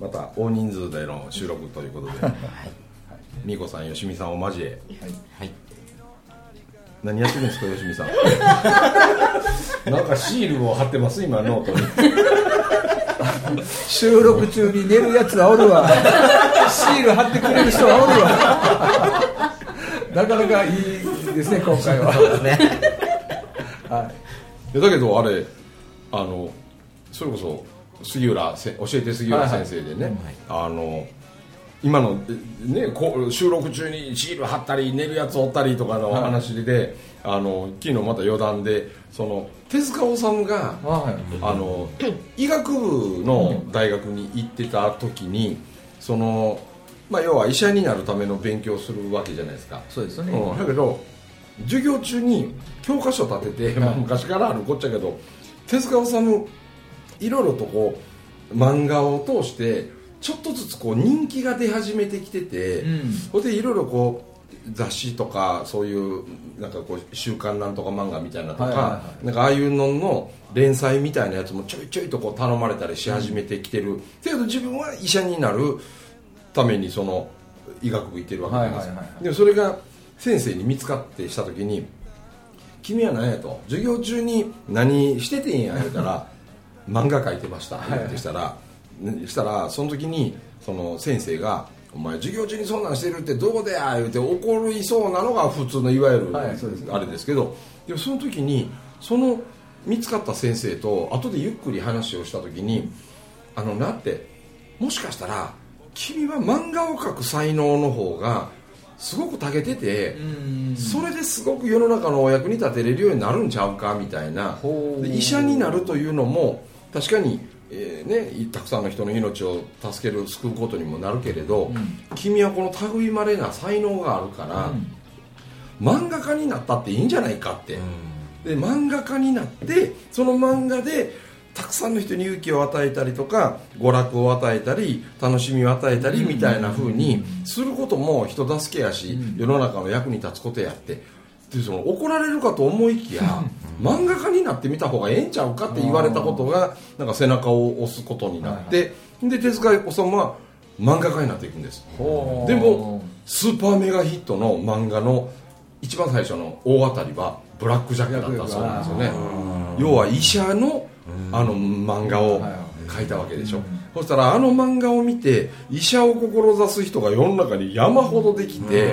また大人数での収録ということで、みこさん、よしみさんを交え、はい。何やってるんですか、よしみさん。なんかシールを貼ってます、今、ノートに。収録中に寝るやつはおるわ。シール貼ってくれる人はおるわ。なかなかいいですね今回は。はい。いやだけど、あれ、あの、それこそ、杉浦せ、教えて杉浦先生でね、あの、今の、ね、こう収録中にシール貼ったり寝るやつ折ったりとかの話で、あの昨日また余談でその手塚治虫がはい。あの医学部の大学に行ってた時にその、まあ、要は医者になるための勉強をするわけじゃないですか。そうですよね、うん、だけど授業中に教科書を立てて、まあ、昔からあるこっちゃけど手塚治虫いろいろとこう漫画を通してちょっとずつこう人気が出始めてきてて、うん。それでいろいろこう雑誌とかそういうなんかこう週刊なんとか漫画みたいなとか、はいはいはなんかああいうのの連載みたいなやつもちょいちょいとこう頼まれたりし始めてきてる、けど自分は医者になるためにその医学部行ってるわけじゃないですはいはい。でもそれが先生に見つかってした時に「君は何や?」と「授業中に何しててんや」言うたら「漫画描いてました」ってしたら、ねしたらその時にその先生が「お前授業中にそんなんしてるってどうだや」言うて怒りそうなのが普通のいわゆる、あれですけどでもその時にその見つかった先生と後でゆっくり話をした時に「あのなってもしかしたら君は漫画を描く才能の方がすごく長けてて、うん。それですごく世の中のお役に立てれるようになるんちゃうかみたいな。医者になるというのも確かに、えーね、たくさんの人の命を助ける救うことにもなるけれど、君はこの類まれな才能があるから、漫画家になったっていいんじゃないかって、で漫画家になってその漫画でたくさんの人に勇気を与えたりとか娯楽を与えたり楽しみを与えたりみたいな風にすることも人助けやし、世の中の役に立つことやってでその怒られるかと思いきや漫画家になってみた方がええんちゃうかって言われたことがなんか背中を押すことになって、で手塚治虫は漫画家になっていくんです。でもスーパーメガヒットの漫画の一番最初の大当たりはブラックジャックだったそうなんですよね。要は医者のあの漫画を描いたわけでしょそしたらあの漫画を見て医者を志す人が世の中に山ほどできて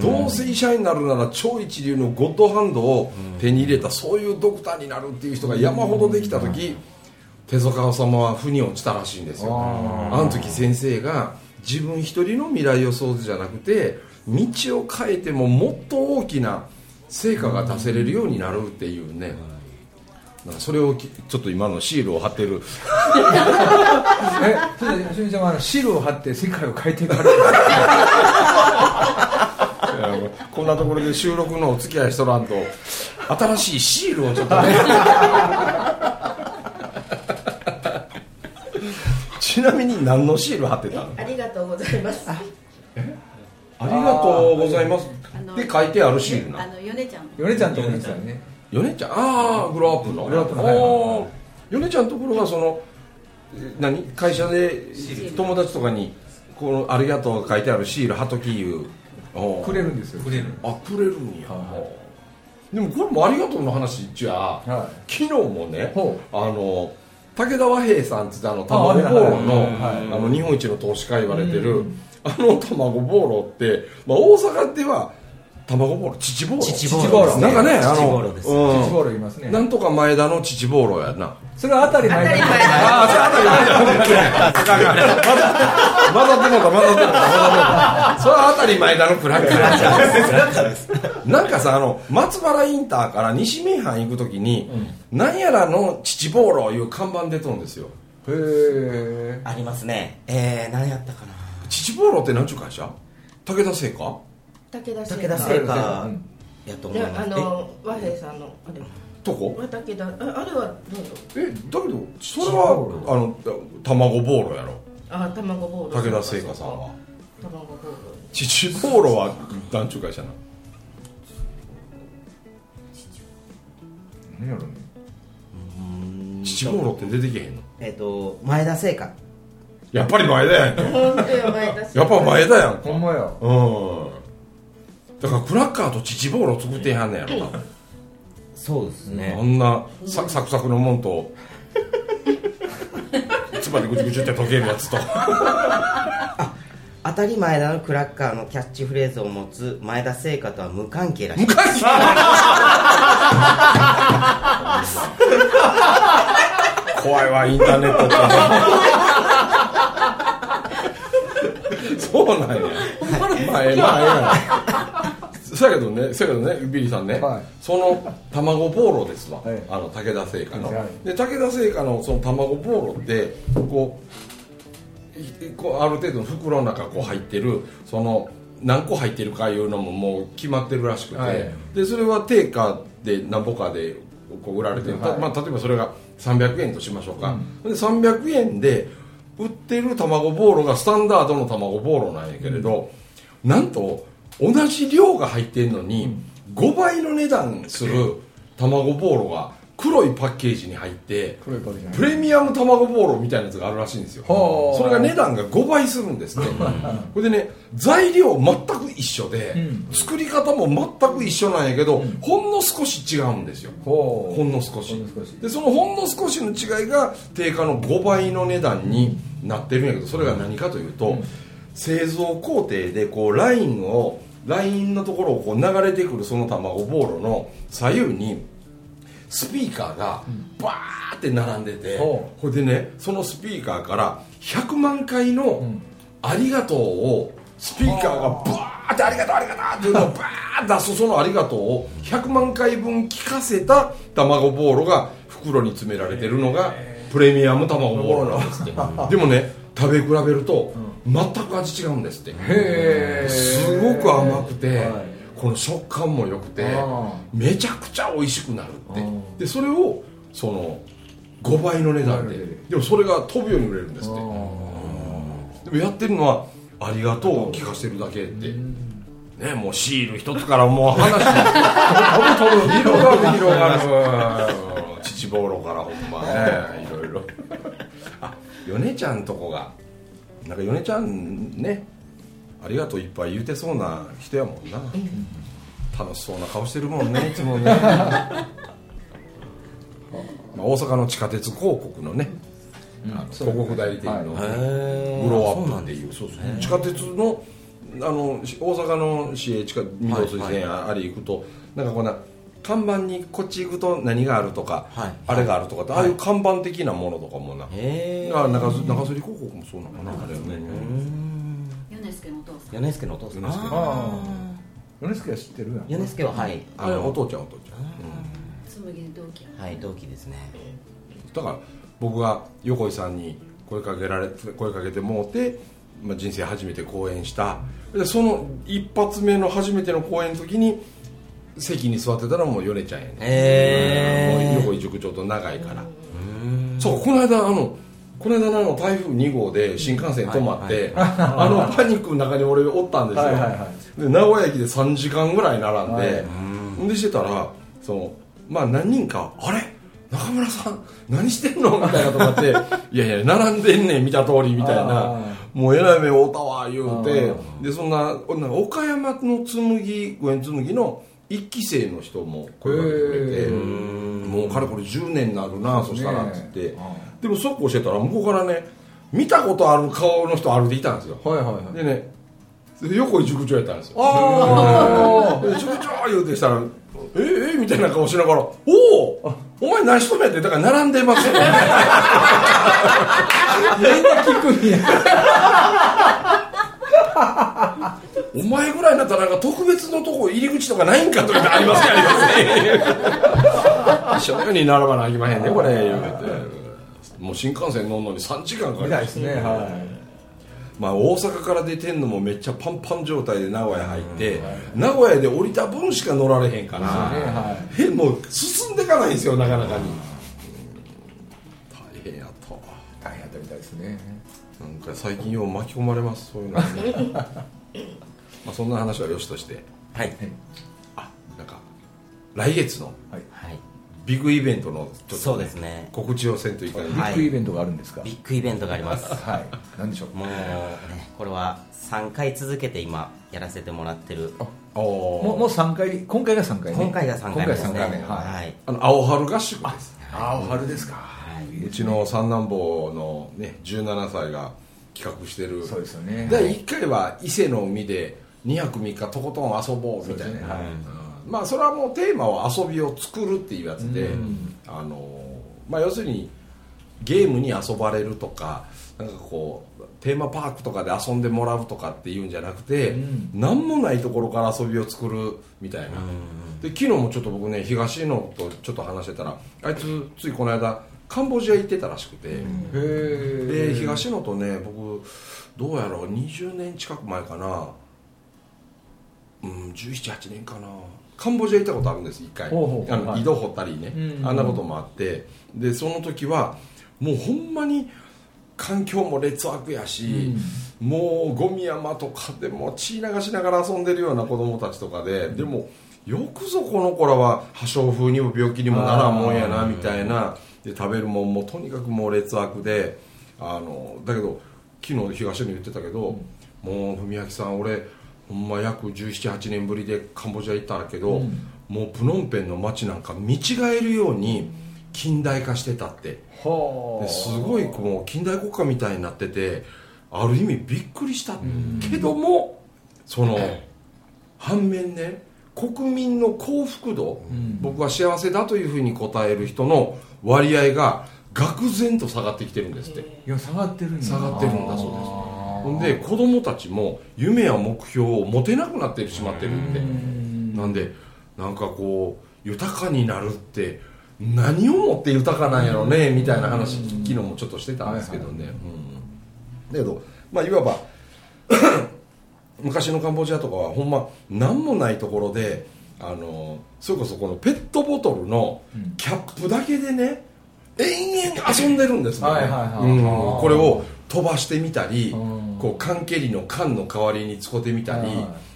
どうせ医者になるなら超一流のゴッドハンドを手に入れたそういうドクターになるっていう人が山ほどできた時手塚治虫は腑に落ちたらしいんですよ。あの時先生が自分一人の未来予想図じゃなくて道を変えてももっと大きな成果が出せれるようになるっていうねなんかそれをきちょっと今のシールを貼ってる。えそれでしみちゃんはシールを貼って世界を変えていかれる。こんなところで収録のお付き合いしとらんと新しいシールをちょっと。ね ちなみに何のシール貼ってたの？ありがとうございます。あ。ありがとうございます。ので書いてあるシールなの？米ちゃん。米ちゃんと思うんですよねヨネちゃん。ああグローアップの。グローアップのはヨネちゃんのところはそのえ何？会社で友達とかにこの「ありがとう」書いてあるシール貼っときいうくれるんですよ。くれる。あくれるんや、でもこれもありがとうの話じゃ、は昨日もねほあの武田和平さんって言ってあの卵ボーロのはいあの日本一の投資家言われてるあの卵ボーロって、まあ、大阪では卵ボーロ父ボーロ父ボーロなんかねあの父ボーロ言いますね。なんとか前田の父ボーロやな。それは当たり前だ。ああそれ当たり前だ。混ざってもうた混ざってもうた混ざってもそれは当たり前だのクラッカーなんかさあの松原インターから西名阪行くときに、なんやらの父ボーロいう看板出とんですよへえありますねえー、何やったかな父ボーロって何ちゅう会社武田製菓武田製製菓やと思いでます。あの和平さんのあれ。どこ？は武田。ああれはどう？ぞえだけどそれはあの卵ボーロやろ。あ卵ボール武田製菓さんは。卵ボール父ボーロは何ちゅう会社なの？何やろね。父ボーロって出てけへんの？えっ、と前田製菓。やっぱり前田やんやっぱ前田やんか。ほんまや。うんだからクラッカーと父ボーロ作ってはんねやろな。そうですね、あんなササクサクのもんとつばでぐちゅぐちゅって溶けるやつと。当たり前田のクラッカーのキャッチフレーズを持つ前田製菓とは無関係らしい。昔怖いわインターネットって。そうなんや。まあええまあええやんそうやけどねそうやけどねビリーさんね、はい。その卵ボーロですわ、はいあの竹田製菓の、はい。で竹田製菓のその卵ボーロってこういこうある程度の袋の中こう入ってるその何個入ってるかいうのももう決まってるらしくて、はい。でそれは定価で何ぼかでこう売られてる、たはい。まあ、例えばそれが300円としましょうか、で300円で売ってる卵ボーロがスタンダードの卵ボーロなんやけれど、なんと同じ量が入ってるのに5倍の値段する卵ボーロが黒いパッケージに入ってプレミアム卵ボーロみたいなやつがあるらしいんですよ。それが値段が5倍するんですって。これでね材料全く一緒で、うん。作り方も全く一緒なんやけど、ほんの少し違うんですよ。ほんの少し。ほんの少し。でそのほんの少しの違いが定価の5倍の値段になってるんやけどそれが何かというと、製造工程でこうラインをラインのところをこう流れてくるその卵ボーロの左右にスピーカーがバーって並んでて、ほこれでねそのスピーカーから100万回のん「ありがとう」をスピーカーがバーって「ありがとうありがとう」っていうのを バーッ出すその「ありがとう」を100万回分聞かせた卵ボーロが袋に詰められてるのがプレミアム卵ボーロなんですって。でもね食べ比べると全く味違うんですって。へえすごく甘くて、はい。この食感も良くてあめちゃくちゃ美味しくなるって。あでそれをその5倍の値段で。5倍の値段でもそれが飛ぶように売れるんですって。でもやってるのは「ありがとう」を聞かせてるだけって。ねもうシール一つからもう話が。飛ぶ飛ぶ広がる広がる父ボーロからほんまねいろいろあ米ちゃんとこがなんか米ちゃんねありがとういっぱい言うてそうな人やもんな、楽しそうな顔してるもんねいつもね、まあ、大阪の地下鉄広告のね、あの広告代理店の、はい。へグローアップ。っていうそうそう地下鉄のあのし大阪の市営地下御堂筋線あれ行くと、なんかこんな看板にこっち行くと何があるとか、はい。あれがあるとかって、ああいう看板的なものとかもな、へあ中洲中洲広告もそうなのかなあれよね、米助のお父さん。米助のお父さん。米助ああ米助は知ってるやん。米助ははい。あれお父ちゃんお父ちゃん、紬の同期や。はい同期ですね。うんだから僕が横井さんに声かけられ声かけてもうて、まあ、人生初めて公演した。でその一発目の初めての公演の時に席に座ってたらもう米ちゃんやね。へー。横井塾長と長いから。そうこの間あのこの間の台風2号で新幹線止まって、あのパニックの中に俺おったんですよ、はいはいはで名古屋駅で3時間ぐらい並んで、はい。でしてたらそのまあ何人か「あれ？中村さん何してんの?」みたいなとかって「いやいや並んでんねん見た通り」みたいな。あ「もうえらい目合うたわ」言うて。あでそんな岡山の紬五円紬の一期生の人も声かけてくれてへもうかれこれ10年になるなそしたらっつって。ねでもそうこうしてたら向こうからね見たことある顔の人歩いていたんですよ。はいはいはい。でね横井塾長やったんですよ。あで塾長言うてしたら「ええみたいな顔しながら「おおお前何しとんやってだから並んでますよ。あ みんな聞くんやお前ぐらいになったらなんか特別のとこ入り口とかないんかとかありますかありますね。一緒のように並ばなあきまへんねこれ。言うてもう新幹線乗るのに3時間かかりまみたい。ですすねはまあ、大阪から出てんのもめっちゃパンパン状態で名古屋入って、名古屋で降りた分しか乗られへんから、へもう進んでいかないんですよなかなかに、大変やとい大変やったみたいですね。なんか最近よう巻き込まれますそういうの。に まあそんな話はよしとして。はい。あなんか来月のはい。はい。ビッグイベントのちょっと、そうですね。告知をせんといかない、はい。ビッグイベントがあるんですか？ビッグイベントがあります。はい。何でしょう？もうねこれは3回続けて今やらせてもらってる。おー。もうもう3回今回が3回ね今回が3回目ですね。今回3回目。ははい。い。あの青春合宿です。ああ春ですか。はうちの三男坊のね17歳が企画してる。そうですよね。第1回は伊勢の海で2泊3日とことん遊ぼうみたいな、ねはい。うん。まあそれはもうテーマは遊びを作るっていうやつで、うん。あのまあ要するにゲームに遊ばれるとかなんかこうテーマパークとかで遊んでもらうとかっていうんじゃなくて、うん。何もないところから遊びを作るみたいな、で昨日もちょっと僕ね東野とちょっと話してたらあいつついこの間カンボジア行ってたらしくて、へえで東野とね僕どうやろう20年近く前かなうん1718年かな。カンボジア行ったことあるんです一回。あの井戸掘ったりね、うんあん。なこともあって。でその時はもうほんまに環境も劣悪やし、もうゴミ山とかでも血流しながら遊んでるような子供たちとかで、でもよくぞこの子らは破傷風にも病気にもならんもんやなみたいな。で食べるもんもとにかくもう劣悪であのだけど昨日東野言ってたけど、もう文明さん俺ほんま約1718年ぶりでカンボジア行ったんだけど、うん。もうプノンペンの街なんか見違えるように近代化してたって。すごいもう近代国家みたいになっててある意味びっくりしたけどもその反面ね国民の幸福度、ん。僕は幸せだというふうに答える人の割合が愕然と下がってきてるんですって。いや下がってるんや下がってるんだそうですほん。で子供たちも夢や目標を持てなくなってしまってるんなんでなんかこう豊かになるって何をもって豊かなんやろねみたいな話昨日もちょっとしてたんですけどね、うん。だけどまあいわば 昔のカンボジアとかはほんま何もないところであのそれこそこのペットボトルのキャップだけでね延々遊んでるんですね、はいはいはい。うん。これを飛ばしてみたり、うん。こう缶蹴りの缶の代わりに使ってみたり、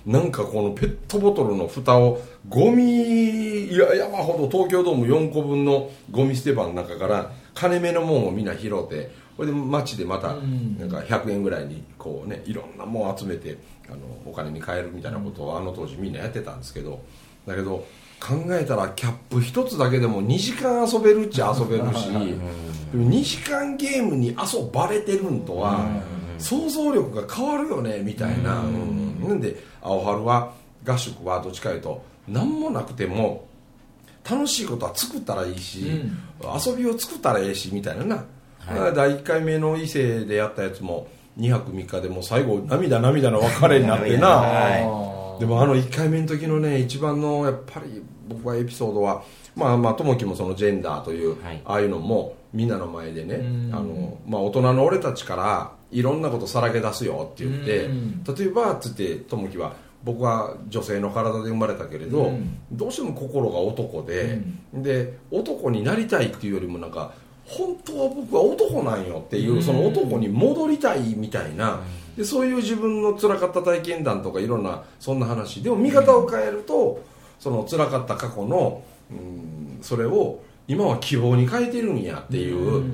なんかこのペットボトルの蓋をゴミ山ほど東京ドーム4個分のゴミ捨て場の中から金目のもんをみんな拾ってこれで街でまたん。なんか100円ぐらいにこうねいろんなもん集めてあのお金に換えるみたいなことをあの当時みんなやってたんですけどだけど考えたらキャップ一つだけでも2時間遊べるっちゃ遊べるしでも2時間ゲームに遊ばれてるんとは想像力が変わるよねみたいな。うんなんで青春は合宿はどっちかいうと何もなくても楽しいことは作ったらいいし、遊びを作ったらええしみたいなな、だから第1回目の伊勢でやったやつも2泊3日でもう最後涙涙の別れになってな、はでもあの1回目の時のね一番のやっぱり僕はエピソードはまあまあともきもそのジェンダーという、はい。ああいうのもみんなの前でねうん。あの、まあ、大人の俺たちからいろんなことさらけ出すよって言ってうん例えばつってともきは僕は女性の体で生まれたけれど、うん。どうしても心が男で、で男になりたいっていうよりもなんか本当は僕は男なんよっていう、うん。その男に戻りたいみたいな、でそういう自分の辛かった体験談とかいろんなそんな話。でも見方を変えると、その辛かった過去の、うん、それを今は希望に変えてるんやっていう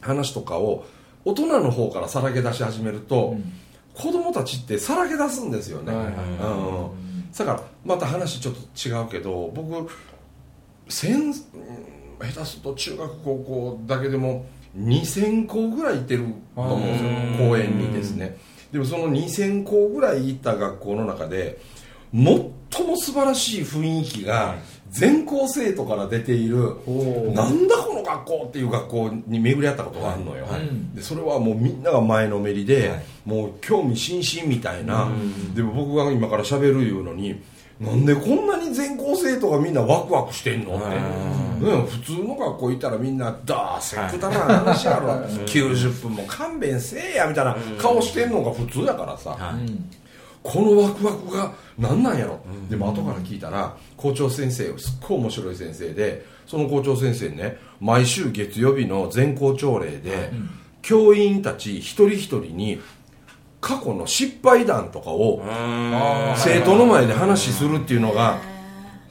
話とかを大人の方からさらけ出し始めると、うん。子供たちってさらけ出すんですよね、うん。だからまた話ちょっと違うけど僕先うん下手すると中学高校だけでも2000校ぐらい行ってると思うんですよ。うん公園にですね。でもその2000校ぐらい行った学校の中で最も素晴らしい雰囲気が全校生徒から出ているなんだこの学校っていう学校に巡り合ったことがあるのよ、はい。でそれはもうみんなが前のめりで、はい。もう興味津々みたいな、でも僕が今から喋るいうのになんでこんなに全校生徒がみんなワクワクしてんのって、ね、普通の学校行ったらみんな「だーせくだらな話やろ90分も勘弁せえや」みたいな顔してんのが普通やからさ、このワクワクが何なんやろ、でも後から聞いたら校長先生すっごい面白い先生でその校長先生ね毎週月曜日の全校朝礼で、教員たち一人一人に過去の失敗談とかを生徒の前で話するっていうのが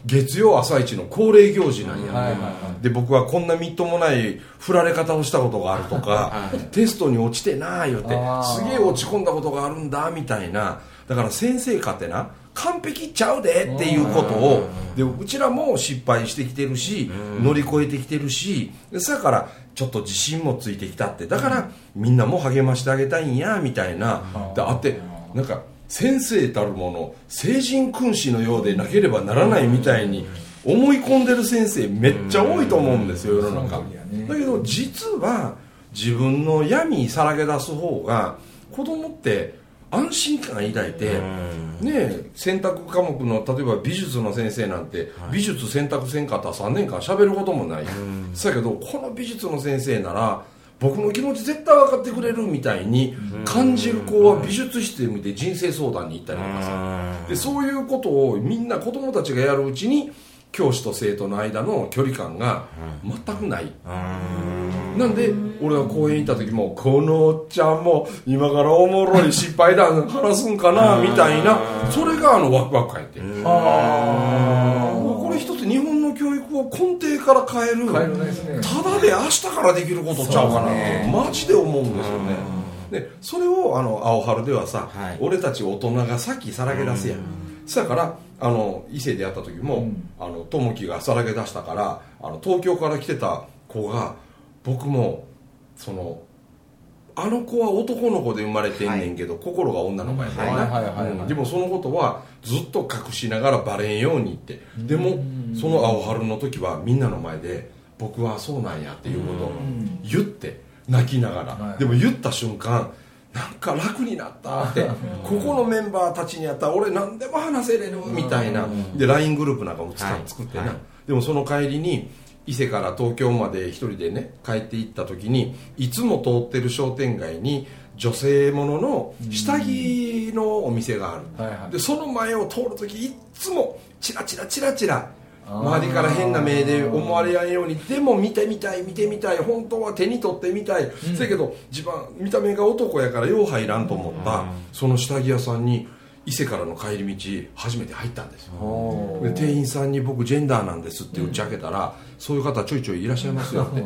月曜朝一の恒例行事なんや、はいはいはで僕はこんなみっともない振られ方をしたことがあるとかテストに落ちてなあ言うてすげえ落ち込んだことがあるんだみたいな。だから先生かってな完璧ちゃうでっていうことをでうちらも失敗してきてるし乗り越えてきてるしでそやからちょっと自信もついてきたって。だからみんなも励ましてあげたいんやみたいな。であってなんか先生たるもの聖人君子のようでなければならないみたいに思い込んでる先生めっちゃ多いと思うんですよ世の中。ね。だけど実は自分の闇さらけ出す方が子供って安心感抱いて、ねえ選択科目の例えば美術の先生なんて、美術選択せんかったら3年間喋ることもない、そやけどこの美術の先生なら僕の気持ち絶対分かってくれるみたいに感じる子は美術室で見て人生相談に行ったりとかさ。でそういうことをみんな子供たちがやるうちに教師と生徒の間の距離感が全くない、なんで俺は公園行った時もこのおっちゃんも今からおもろい失敗談話すんかなみたいなそれがあのワクワク感やってもうこれ一つ日本の教育を根底から変える変えるね。ただで明日からできることちゃうかな。とマジで思うんですよね。でそれをあの青春ではさ、はい。俺たち大人がさっきさらけ出すやんそやからあの伊勢でやった時も、あの友樹がさらけ出したからあの東京から来てた子が僕もそのあの子は男の子で生まれてんねんけど、心が女の子やねんな、はいはいはいはいうん。でもそのことはずっと隠しながらバレんようにって。でもその青春の時はみんなの前で僕はそうなんやっていうことを言って泣きながら、はい。でも言った瞬間なんか楽になったってここのメンバーたちにやったら俺何でも話せれるみたいな。で LINE グループなんかも使はい。作ってな、はい。でもその帰りに伊勢から東京まで一人でね帰って行った時にいつも通ってる商店街に女性ものの下着のお店がある、はいはい。でその前を通る時いっつもチラチラチラチラ周りから変な目で思われやんようにでも見てみたい見てみたい本当は手に取ってみたい、せやけど自分見た目が男やからよう入らんと思った、その下着屋さんに伊勢からの帰り道初めて入ったんですよ。おで店員さんに僕ジェンダーなんですって打ち明けたら、そういう方ちょいちょいいらっしゃいますよって。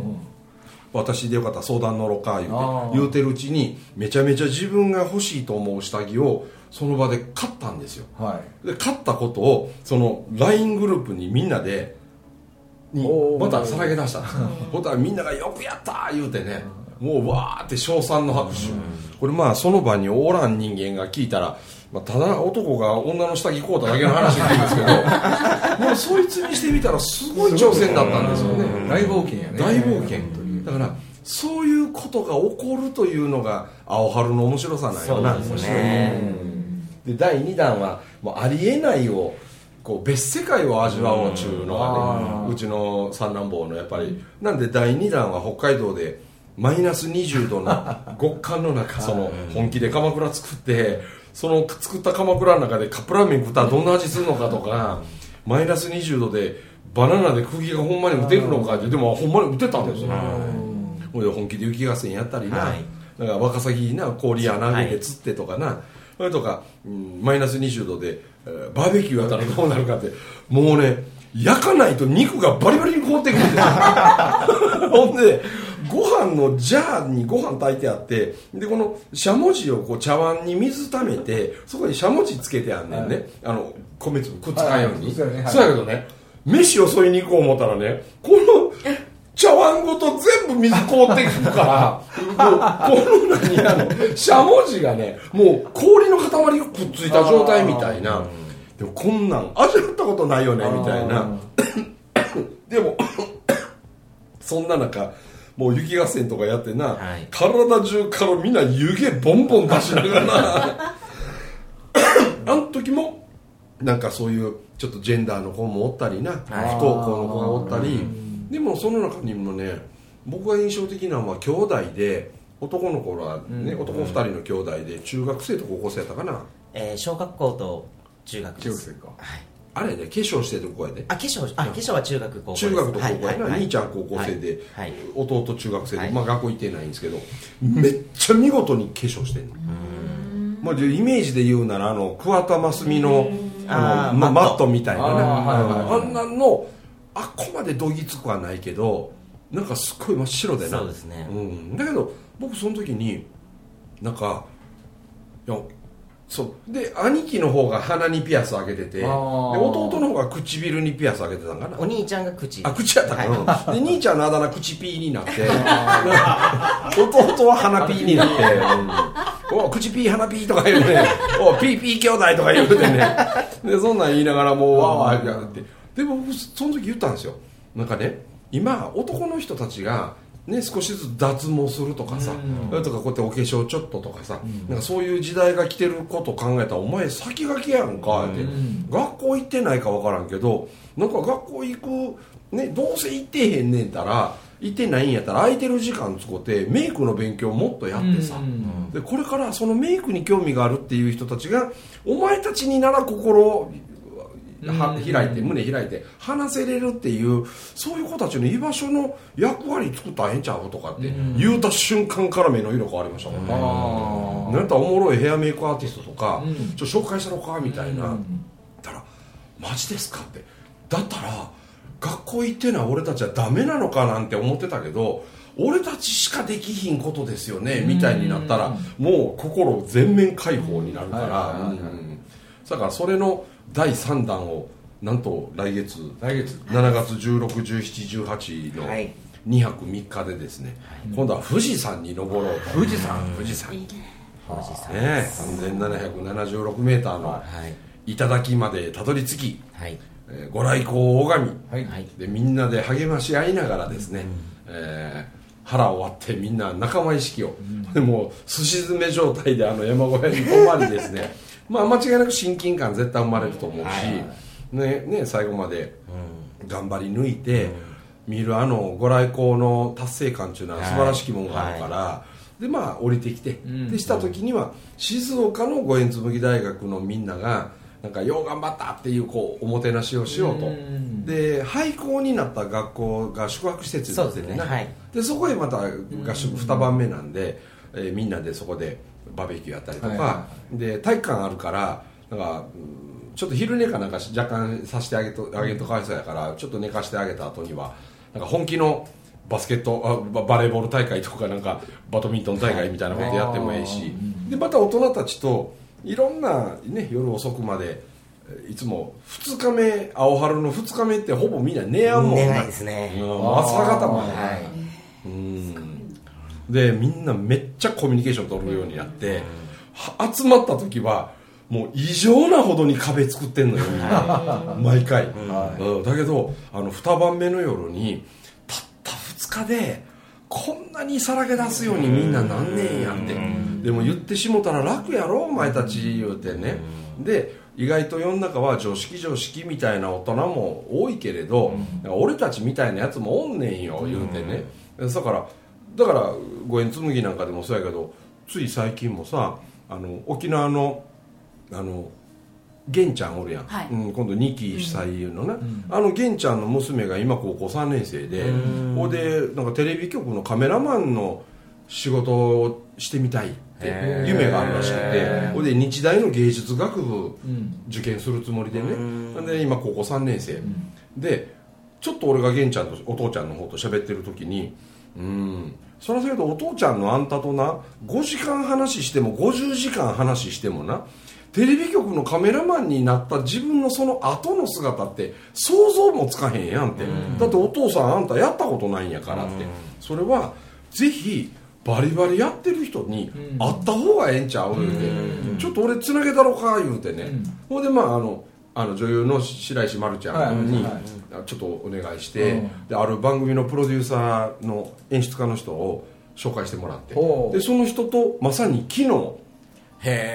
私でよかったら相談乗ろうか言うて。言うてるうちにめちゃめちゃ自分が欲しいと思う下着をその場で買ったんですよ。はい。で買ったことをその LINE グループにみんなでにまたさらけ出したんですほたらみんなが「よくやった!」言うてねもうわーって称賛の拍手。これまあその場におらん人間が聞いたら、まあ、ただ男が女の下着買うただけの話なんですけど もうそいつにしてみたらすごい挑戦だったんですよね。大冒険やね。大冒険。本当に。だからそういうことが起こるというのが青春の面白さなんよな。そうですねで第2弾はもうありえないをこう別世界を味わおうちゅうのがねうちの三男坊のやっぱり。なんで第2弾は北海道でマイナス20度の極寒の中 その本気で鎌倉作ってその作った鎌倉の中でカップラーメン食ったらどんな味するのかとかマイナス20度でバナナで釘がほんまに打てるのかってでもほんまに打てたんですよ。ほんで本気で雪合戦やったりな、はい。だからワカサギにな氷穴開けて釣ってとかな、それとか、うんマイナス20度で、えーバーベキューやったらどうなるかって。もうね焼かないと肉がバリバリに凍ってくるんです。よ ほんでご飯のジャーにご飯炊いてあってでこのしゃもじをこう茶碗に水ためてそこにしゃもじつけてあんねんね、あの米粒くっつかんように、はいはいそうやけどね飯を添いに行こう思ったらねこの茶碗ごと全部水凍ってくるからもうこの何あのしゃもじがねもう氷の塊がくっついた状態みたいな。でもこんなん味わったことないよねみたいな。でもそんな中もう雪合戦とかやってな、はい。体中からみんな湯気ボンボン出しながら。あの時もなんかそういうちょっとジェンダーの子もおったりな、はい。不登校の子がおったりでもその中にもね僕が印象的なのは兄弟で男の子はね、うん。男2人の兄弟で中学生と高校生やったかな。えー小学校と中学中学生か。はい。あれで化粧してる子やで。あ化粧あ化粧は中学高校中学と高校やな、兄ちゃん高校生で、はいはい。弟中学生で、はい。まあ学校行ってないんですけどめっちゃ見事に化粧してんの。まあ、でイメージで言うならあの桑田真澄のあのまマッマットトみたいなねあん。なんのあっこまでどぎつくはないけどなんかすっごい真っ白でな。そうですね。うん、だけど僕その時になんかいやそう。で兄貴の方が鼻にピアス開けててで弟の方が唇にピアス開けてたんかな。お兄ちゃんが口。あ口やったかな、はで兄ちゃんのあだ名口ピーになって 弟は鼻ピーになって「お口ピー鼻ピー」とか言うね「おピーピー兄弟」とか言うてね。でそんなん言いながらもうわーわーやってでも僕その時言ったんですよ。なんかね今男の人たちがね、少しずつ脱毛するとかさ、それとかこうやってお化粧ちょっととかさ、なんかそういう時代が来てること考えたらお前先駆けやんかって、学校行ってないか分からんけどなんか学校行く、ね、どうせ行ってへんねんたら行ってないんやったら空いてる時間使ってメイクの勉強もっとやってさ、うんでこれからそのメイクに興味があるっていう人たちがお前たちになら心開いて胸開いて話せれるっていうそういう子たちの居場所の役割作ったらええんちゃうとかって言うた瞬間から目の色変わりましたもんね、あなんかおもろいヘアメイクアーティストとか、うん。ちょ紹介したのかみたいな、うん。たらマジですかって。だったら学校行ってない俺たちはダメなのかなんて思ってたけど俺たちしかできひんことですよねみたいになったらもう心全面解放になるから。だからそれの第3弾をなんと来月来月。7月161718のはい。2泊3日でですね、今度は富士山に登ろうと。富士山。富士山。富士山。ね3776メーターのはい。頂までたどり着き、はい。えーご来光を拝み、はい。はい。でみんなで励まし合いながらですね、えー腹を割ってみんな仲間意識を、でもうすし詰め状態であの山小屋に泊まりですね まあ間違いなく親近感絶対生まれると思うし、ねね、最後まで頑張り抜いて、見るあのご来光の達成感っていうのは素晴らしきものがあるから、でまあ降りてきて、ん。でした時には静岡の五円紬大学のみんながなんかよう頑張ったっていうこうおもてなしをしようと、うん。で廃校になった学校が宿泊施設になっててそうですね。はい。でそこへまた合宿2晩目なんで、えーみんなでそこでバーベキューやったりとか、はいはで体育館あるからなんかうんちょっと昼寝かなんかし若干させてあげとあげるとかわいそうやからちょっと寝かしてあげた後にはなんか本気のバスケットあババレーボール大会とかなんかバドミントン大会みたいなことやってもええし、でまた大人たちといろんな、ね、夜遅くまでえーいつも2日目青春の2日目ってほぼみんな寝やんもん寝ないですね。うん朝方まで、はい。うんでみんなめっちゃコミュニケーション取るようになって、は集まった時はもう異常なほどに壁作ってんのよみんな。毎回、うん。だけどあの2晩目の夜にたった2日でこんなにさらけ出すようにみんななんねんやって。でも言ってしもたら楽やろお前たち言うてね。で意外と世の中は常識常識みたいな大人も多いけれど、俺たちみたいなやつもおんねんよ言うてね、だからだから五円紬なんかでもそうやけどつい最近もさあの沖縄のあの玄ちゃんおるやん、はい。うん、今度2期主催のな、あの玄ちゃんの娘が今高校3年生でほいでなんかテレビ局のカメラマンの仕事をしてみたいって夢があるらしくてほいで日大の芸術学部うん。受験するつもりでね。で今高校3年生、でちょっと俺が玄ちゃんとお父ちゃんの方と喋ってる時にうんそりゃそうやけどお父ちゃんのあんたとな5時間話しても50時間話してもなテレビ局のカメラマンになった自分のその後の姿って想像もつかへんやんってだってお父さんあんたやったことないんやからって。それはぜひバリバリやってる人に会った方がええんちゃう？言うて。ちょっと俺つなげたろか？言うてね。ほんでまああのあの女優の白石丸ちゃんにちょっとお願いして、うん。である番組のプロデューサーの演出家の人を紹介してもらってでその人とまさに昨日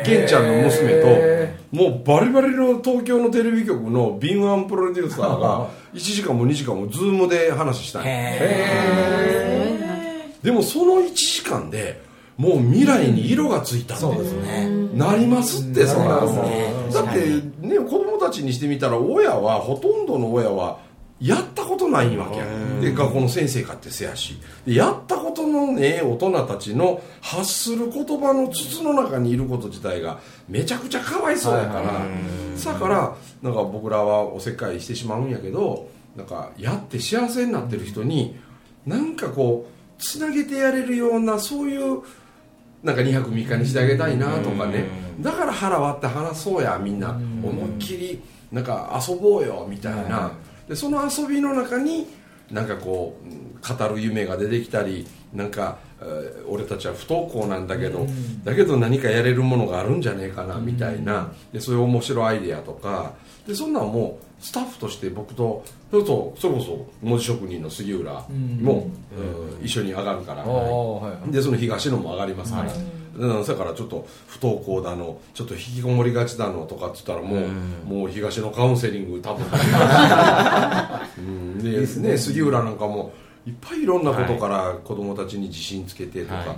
玄ちゃんの娘ともうバリバリの東京のテレビ局の敏腕プロデューサーが 1時間も2時間も Zoomで話したんや。でもその1時間でもう未来に色がついたんで、そうですね。なりますってそん。ななりますね。だってね子供たちにしてみたら親はほとんどの親はやったことないわけや。で学校の先生かってせやし。でやったことのね大人たちの発する言葉の筒の中にいること自体がめちゃくちゃかわいそうやから、だからなんか僕らはおせっかいしてしまうんやけどなんかやって幸せになってる人になんかこうつなげてやれるようなそういうなんか2泊3日にしてあげたいなとかね。だから腹割って話そうやみんな。思いっきりなんか遊ぼうよみたいな。でその遊びの中になんかこううん語る夢が出てきたりなんかえー俺たちは不登校なんだけどだけど何かやれるものがあるんじゃねえかなみたいな。でそういう面白いアイデアとか。でそんなんもうスタッフとして僕とそれとそれこそ文字職人の杉浦も、うん。一緒に上がるから、でその東野も上がりますから、うん、だからちょっと不登校だのちょっと引きこもりがちだのとかっつったらもう、もう東のカウンセリング多分 うん。でね。杉浦なんかもいっぱいいろんなことから子供たちに自信つけてとか、はい。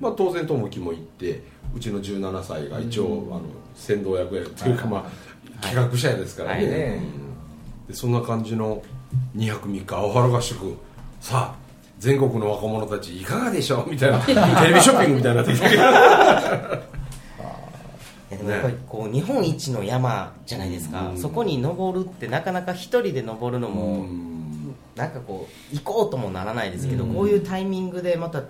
まあ、当然友樹も行ってうちの17歳が一応、あの先導役やというか、まあ、企画者やですからね,、はいね。うんでそんな感じの2泊3日青原合宿さあ全国の若者たちいかがでしょう？みたいな テレビショッピングみたいになってき でもやっぱりこう日本一の山じゃないですか、そこに登るってなかなか一人で登るのも、なんかこう行こうともならないですけど、こういうタイミングでまた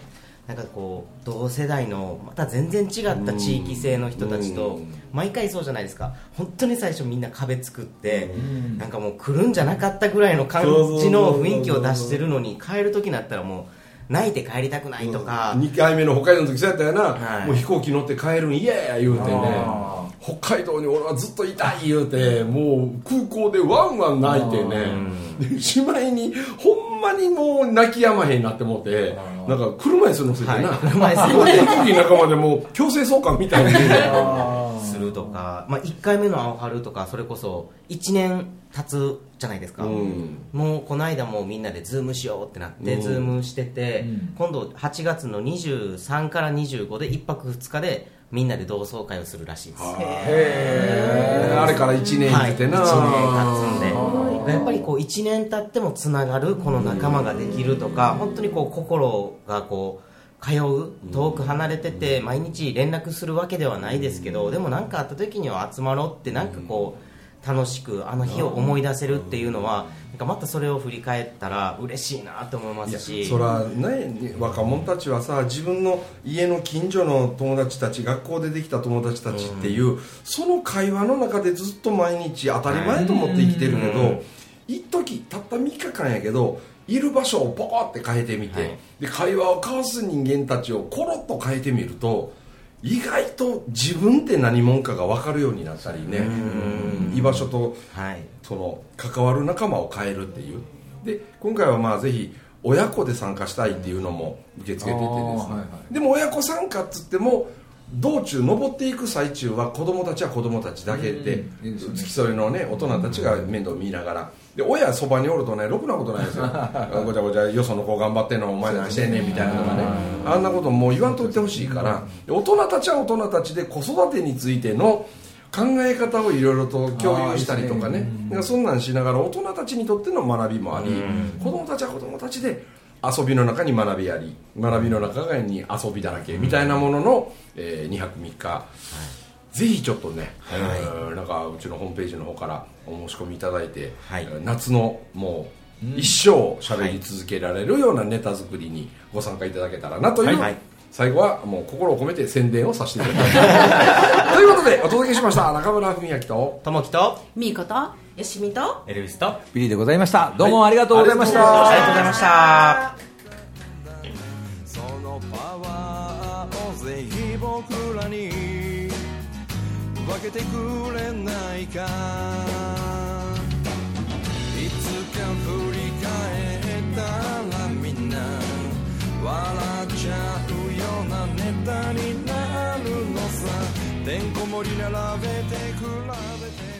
なんかこう同世代のまた全然違った地域性の人たちとうん毎回そうじゃないですか。本当に最初みんな壁作ってなんかもう来るんじゃなかったぐらいの感じの雰囲気を出してるのに帰る時になったらもう泣いて帰りたくないとか、2回目の北海道の時そうやったよな、はい。もう飛行機乗って帰るんイエーイ言うてね。あ北海道に俺はずっといたい言うてもう空港でワンワン泣いてねでしまいにほんまにもう泣きやまへんなって思ってなんか車椅子乗せてな、はい。車椅子飛行機の中までもう強制送還みたいに するとか、まあ、1回目の青春とかそれこそ1年経つじゃないですか、うん。もうこの間もうみんなで Zoomしようってなって、うん。 Zoomしてて、うん。今度8月の23から25で1泊2日でみんなで同窓会をするらしいです。へー。あれから1年はい、1経てな、年経つんでやっぱりこう1年経ってもつながるこの仲間ができるとか本当にこう心がこう通う遠く離れてて毎日連絡するわけではないですけどでも何かあった時には集まろうってなんかこう楽しくあの日を思い出せるっていうのはなんかまたそれを振り返ったら嬉しいなと思いますし。そらね若者たちはさ自分の家の近所の友達たち学校でできた友達たちっていう、その会話の中でずっと毎日当たり前と思って生きてるけど、うん。一時たった3日間やけどいる場所をポコって変えてみて、はい。で会話を交わす人間たちをコロッと変えてみると意外と自分って何者かが分かるようになったりね。居場所とはい。その関わる仲間を変えるっていう。で今回はまあぜひ親子で参加したいっていうのも受け付けててですね、はいはい。でも親子参加っつっても道中登っていく最中は子供たちは子供たちだけで、付き添いのね大人たちが面倒見ながらで親そばにおるとねろくなことないですよ。ごちゃごちゃよその子頑張ってんのお前何してんねんみたいなのがね。あんなこともう言わんといてほしいから。大人たちは大人たちで子育てについての考え方をいろいろと共有したりとかね。だからそんなんしながら大人たちにとっての学びもあり子供たちは子供たちで遊びの中に学びあり学びの中に遊びだらけみたいなものの、え2泊3日、ぜひちょっとね、えーなんかうちのホームページの方からお申し込みいただいて、はい。えー夏のもう一生喋り続けられるようなネタ作りにご参加いただけたらなという、はいはい。最後はもう心を込めて宣伝をさせていただきます。ということでお届けしました中村文明とともきとみーことよしみとエルビスとあビリーでございました。どうもありがとうございました、はい。りがとうございました分けてくれないか。いつか振り返ったらみんな笑っちゃうようなネタになるのさ。てんこ盛り並べて比べて。